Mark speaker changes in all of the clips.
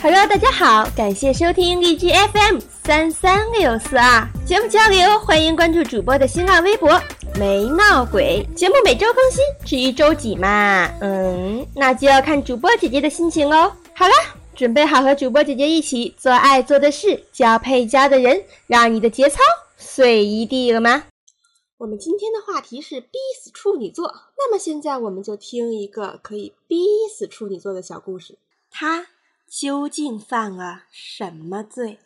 Speaker 1: Hello，大家好，感谢收听荔枝 FM 三三六四二节目交流，欢迎关注主播的新浪微博没闹鬼。节目每周更新，至于周几嘛，嗯，那就要看主播姐姐的心情哦。好了，准备好和主播姐姐一起做爱做的事，交配交的人，让你的节操碎一地了吗？我们今天的话题是逼死处女座，那么现在我们就听一个可以逼死处女座的小故事。他究竟犯了什么罪？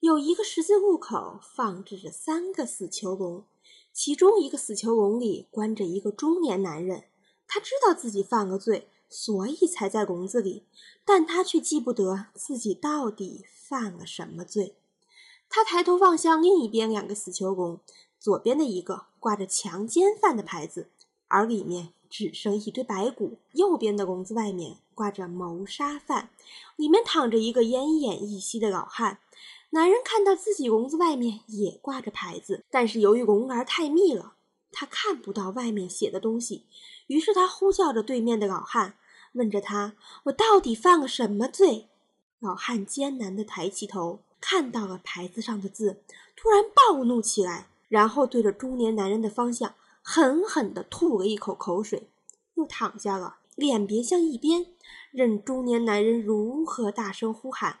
Speaker 1: 有一个十字路口放置着三个死囚笼，其中一个死囚笼里关着一个中年男人。他知道自己犯了罪，所以才在笼子里，但他却记不得自己到底犯了什么罪。他抬头望向另一边两个死囚笼。左边的一个挂着强奸犯的牌子，而里面只剩一堆白骨；右边的笼子外面挂着谋杀犯，里面躺着一个奄奄一息的老汉。男人看到自己笼子外面也挂着牌子，但是由于笼儿太密了，他看不到外面写的东西。于是他呼叫着对面的老汉，问着他：“我到底犯了什么罪？”老汉艰难地抬起头，看到了牌子上的字，突然暴怒起来。然后对着中年男人的方向狠狠地吐了一口口水，又躺下了，脸别向一边，任中年男人如何大声呼喊，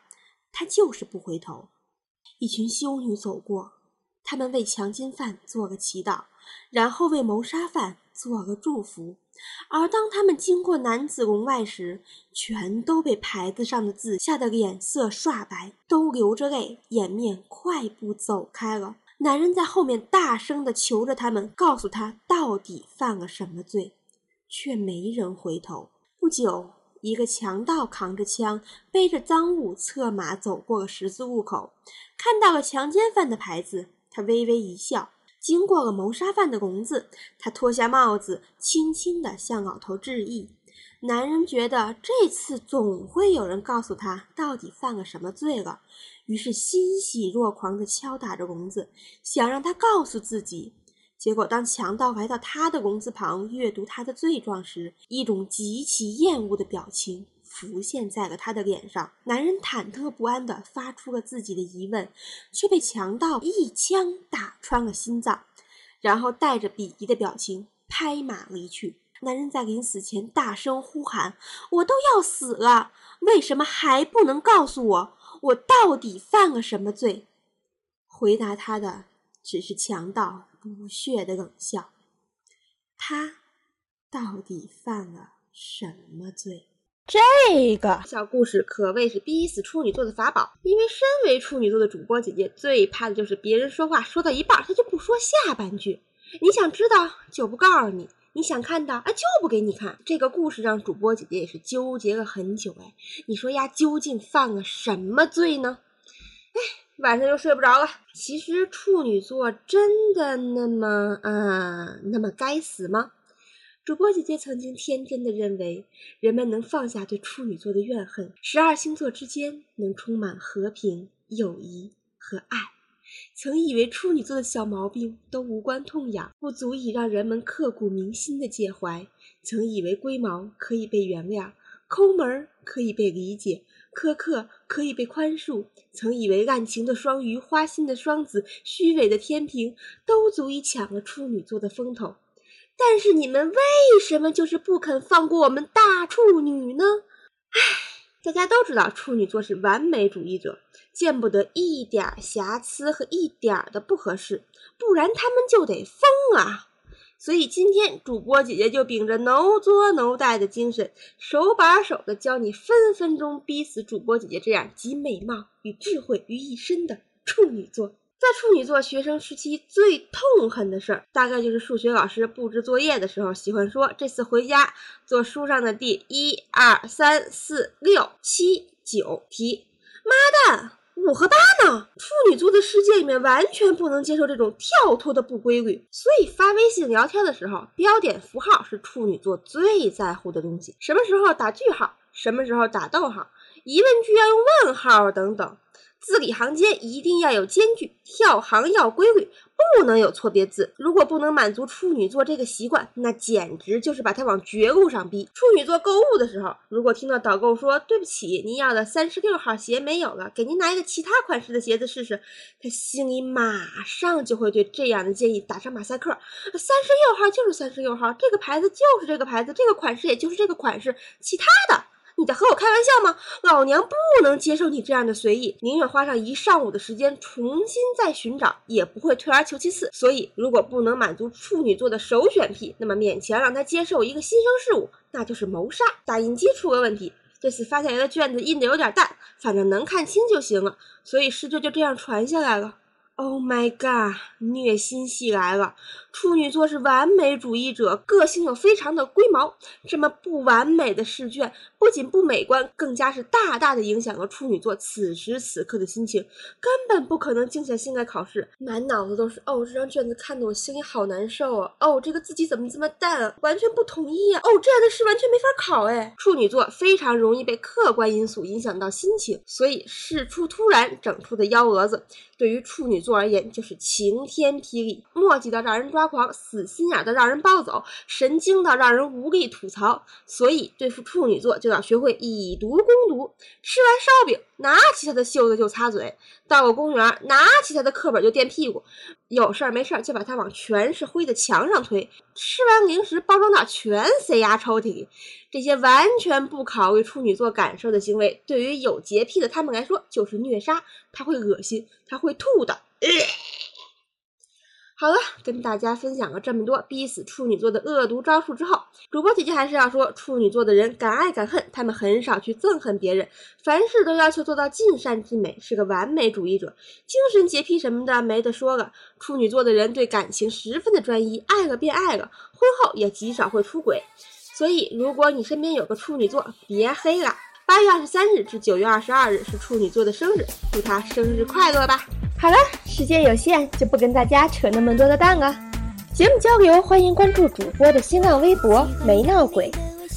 Speaker 1: 他就是不回头。一群修女走过，他们为强奸犯做了祈祷，然后为谋杀犯做了祝福。而当他们经过男子笼外时，全都被牌子上的字吓得脸色刷白，都流着泪掩面快步走开了。男人在后面大声地求着他们，告诉他到底犯了什么罪，却没人回头。不久，一个强盗扛着枪，背着赃物，策马走过了十字路口，看到了强奸犯的牌子，他微微一笑。经过了谋杀犯的笼子，他脱下帽子，轻轻地向老头致意。男人觉得这次总会有人告诉他到底犯了什么罪了，于是欣喜若狂地敲打着笼子，想让他告诉自己。结果，当强盗来到他的笼子旁阅读他的罪状时，一种极其厌恶的表情浮现在了他的脸上。男人忐忑不安地发出了自己的疑问，却被强盗一枪打穿了心脏，然后带着鄙夷的表情拍马离去。男人在临死前大声呼喊：“我都要死了，为什么还不能告诉我，我到底犯了什么罪？”回答他的只是强盗不屑的冷笑。他到底犯了什么罪？这个小故事可谓是逼死处女座的法宝，因为身为处女座的主播姐姐，最怕的就是别人说话说到一半，他就不说下半句。你想知道，就不告诉你。你想看的啊，就不给你看。这个故事让主播姐姐也是纠结了很久。哎，你说呀，究竟犯了什么罪呢？哎，晚上又睡不着了。其实处女座真的那么，啊，那么该死吗？主播姐姐曾经天真的认为，人们能放下对处女座的怨恨，十二星座之间能充满和平、友谊和爱。曾以为处女座的小毛病都无关痛痒，不足以让人们刻骨铭心的介怀。曾以为龟毛可以被原谅，抠门可以被理解，苛刻可以被宽恕。曾以为滥情的双鱼、花心的双子、虚伪的天平都足以抢了处女座的风头。但是你们为什么就是不肯放过我们大处女呢？唉。大家都知道处女座是完美主义者，见不得一点瑕疵和一点的不合适，不然他们就得疯啊！所以今天主播姐姐就秉着 no 作 no 带的精神，手把手的教你分分钟逼死主播姐姐这样集美貌与智慧于一身的处女座。在处女座学生时期最痛恨的事儿，大概就是数学老师布置作业的时候，喜欢说：“这次回家做书上的第一、二、三、四、六、七、九题。”妈蛋，五和八呢？处女座的世界里面完全不能接受这种跳脱的不规律，所以发微信聊天的时候，标点符号是处女座最在乎的东西。什么时候打句号？什么时候打逗号？疑问句要用问号等等。字里行间一定要有间距，跳行要规律，不能有错别字。如果不能满足处女座这个习惯，那简直就是把他往绝路上逼。处女座购物的时候，如果听到导购说对不起，您要的三十六号鞋没有了，给您拿一个其他款式的鞋子试试，他心里马上就会对这样的建议打上马赛克。三十六号就是三十六号，这个牌子就是这个牌子，这个款式也就是这个款式，其他的。你在和我开玩笑吗？老娘不能接受你这样的随意，宁愿花上一上午的时间重新再寻找，也不会退而求其次。所以，如果不能满足处女座的首选癖，那么勉强让他接受一个新生事物，那就是谋杀。打印机出了问题，这次发下来的卷子印的有点淡，反正能看清就行了。所以试卷就这样传下来了。Oh my god，虐心戏来了！处女座是完美主义者，个性又非常的龟毛。这么不完美的试卷，不仅不美观，更加是大大的影响了处女座此时此刻的心情，根本不可能静下心来考试。满脑子都是哦，这张卷子看得我心里好难受啊！哦，这个字迹怎么这么淡？完全不统一啊！哦，这样的试完全没法考哎。处女座非常容易被客观因素影响到心情，所以事出突然整出的幺蛾子，对于处女座而言就是晴天霹雳，墨迹的让人。抓狂，死心眼的让人暴走，神经的让人无力吐槽。所以对付处女座就要学会以毒攻毒。吃完烧饼，拿起他的袖子就擦嘴；到个公园，拿起他的课本就垫屁股。有事儿没事儿就把他往全是灰的墙上推。吃完零食，包装袋全塞牙抽屉里。这些完全不考虑处女座感受的行为，对于有洁癖的他们来说就是虐杀。他会恶心，他会吐的。好了，跟大家分享了这么多逼死处女座的恶毒招数之后，主播姐姐还是要说，处女座的人敢爱敢恨，他们很少去憎恨别人，凡事都要求做到尽善尽美，是个完美主义者。精神洁癖什么的没得说了，处女座的人对感情十分的专一，爱了便爱了，婚后也极少会出轨。所以，如果你身边有个处女座，别黑了。八月二十三日至九月二十二日是处女座的生日，祝他生日快乐吧！好了，时间有限，就不跟大家扯那么多的蛋了。节目交流，欢迎关注主播的新浪微博“没闹鬼”。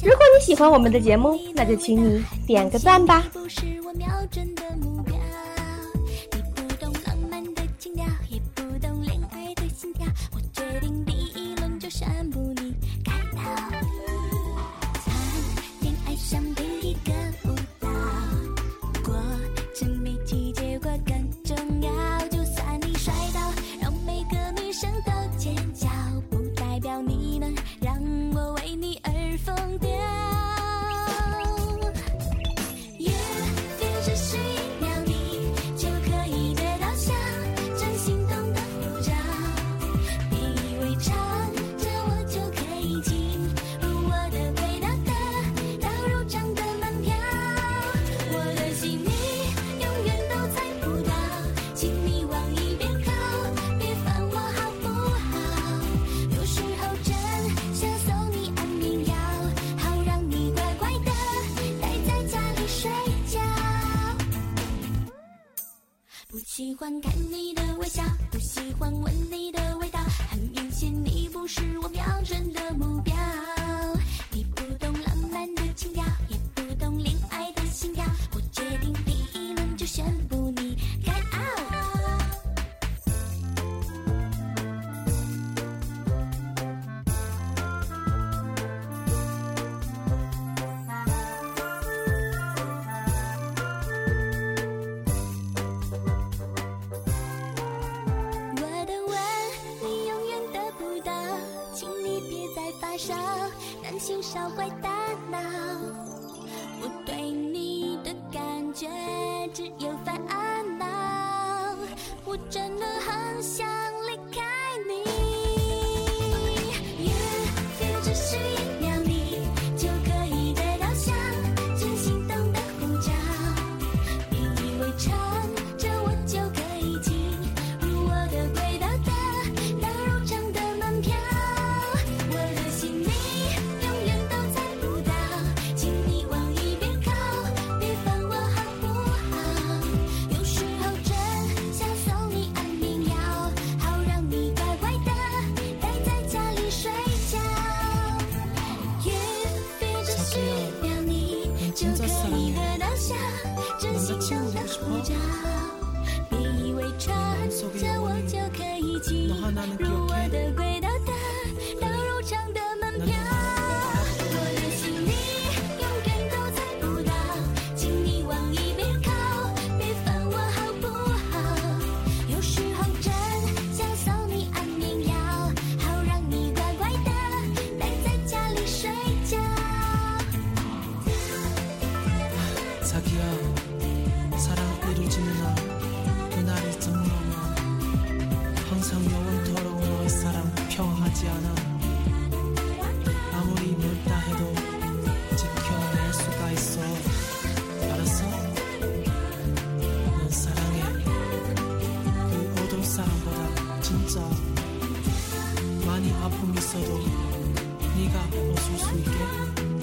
Speaker 1: 如果你喜欢我们的节目，那就请你点个赞吧。喜欢看你的微笑，不喜欢闻心烧坏大脑，我对你的感觉只有烦入我的轨道的，到入场的门票。我的心里永远都猜不到，请你往一边靠，别烦我好不好？有时候真想送你安眠药，好让你乖乖的待在家里睡觉。
Speaker 2: 아프지 않아. 아무리 늙다 해도 지켜낼 수가 있어. 알았어? 넌 사랑해. 그 어떤 사람보다 진짜 많이 아픔 있어도 네가 웃을 수 있게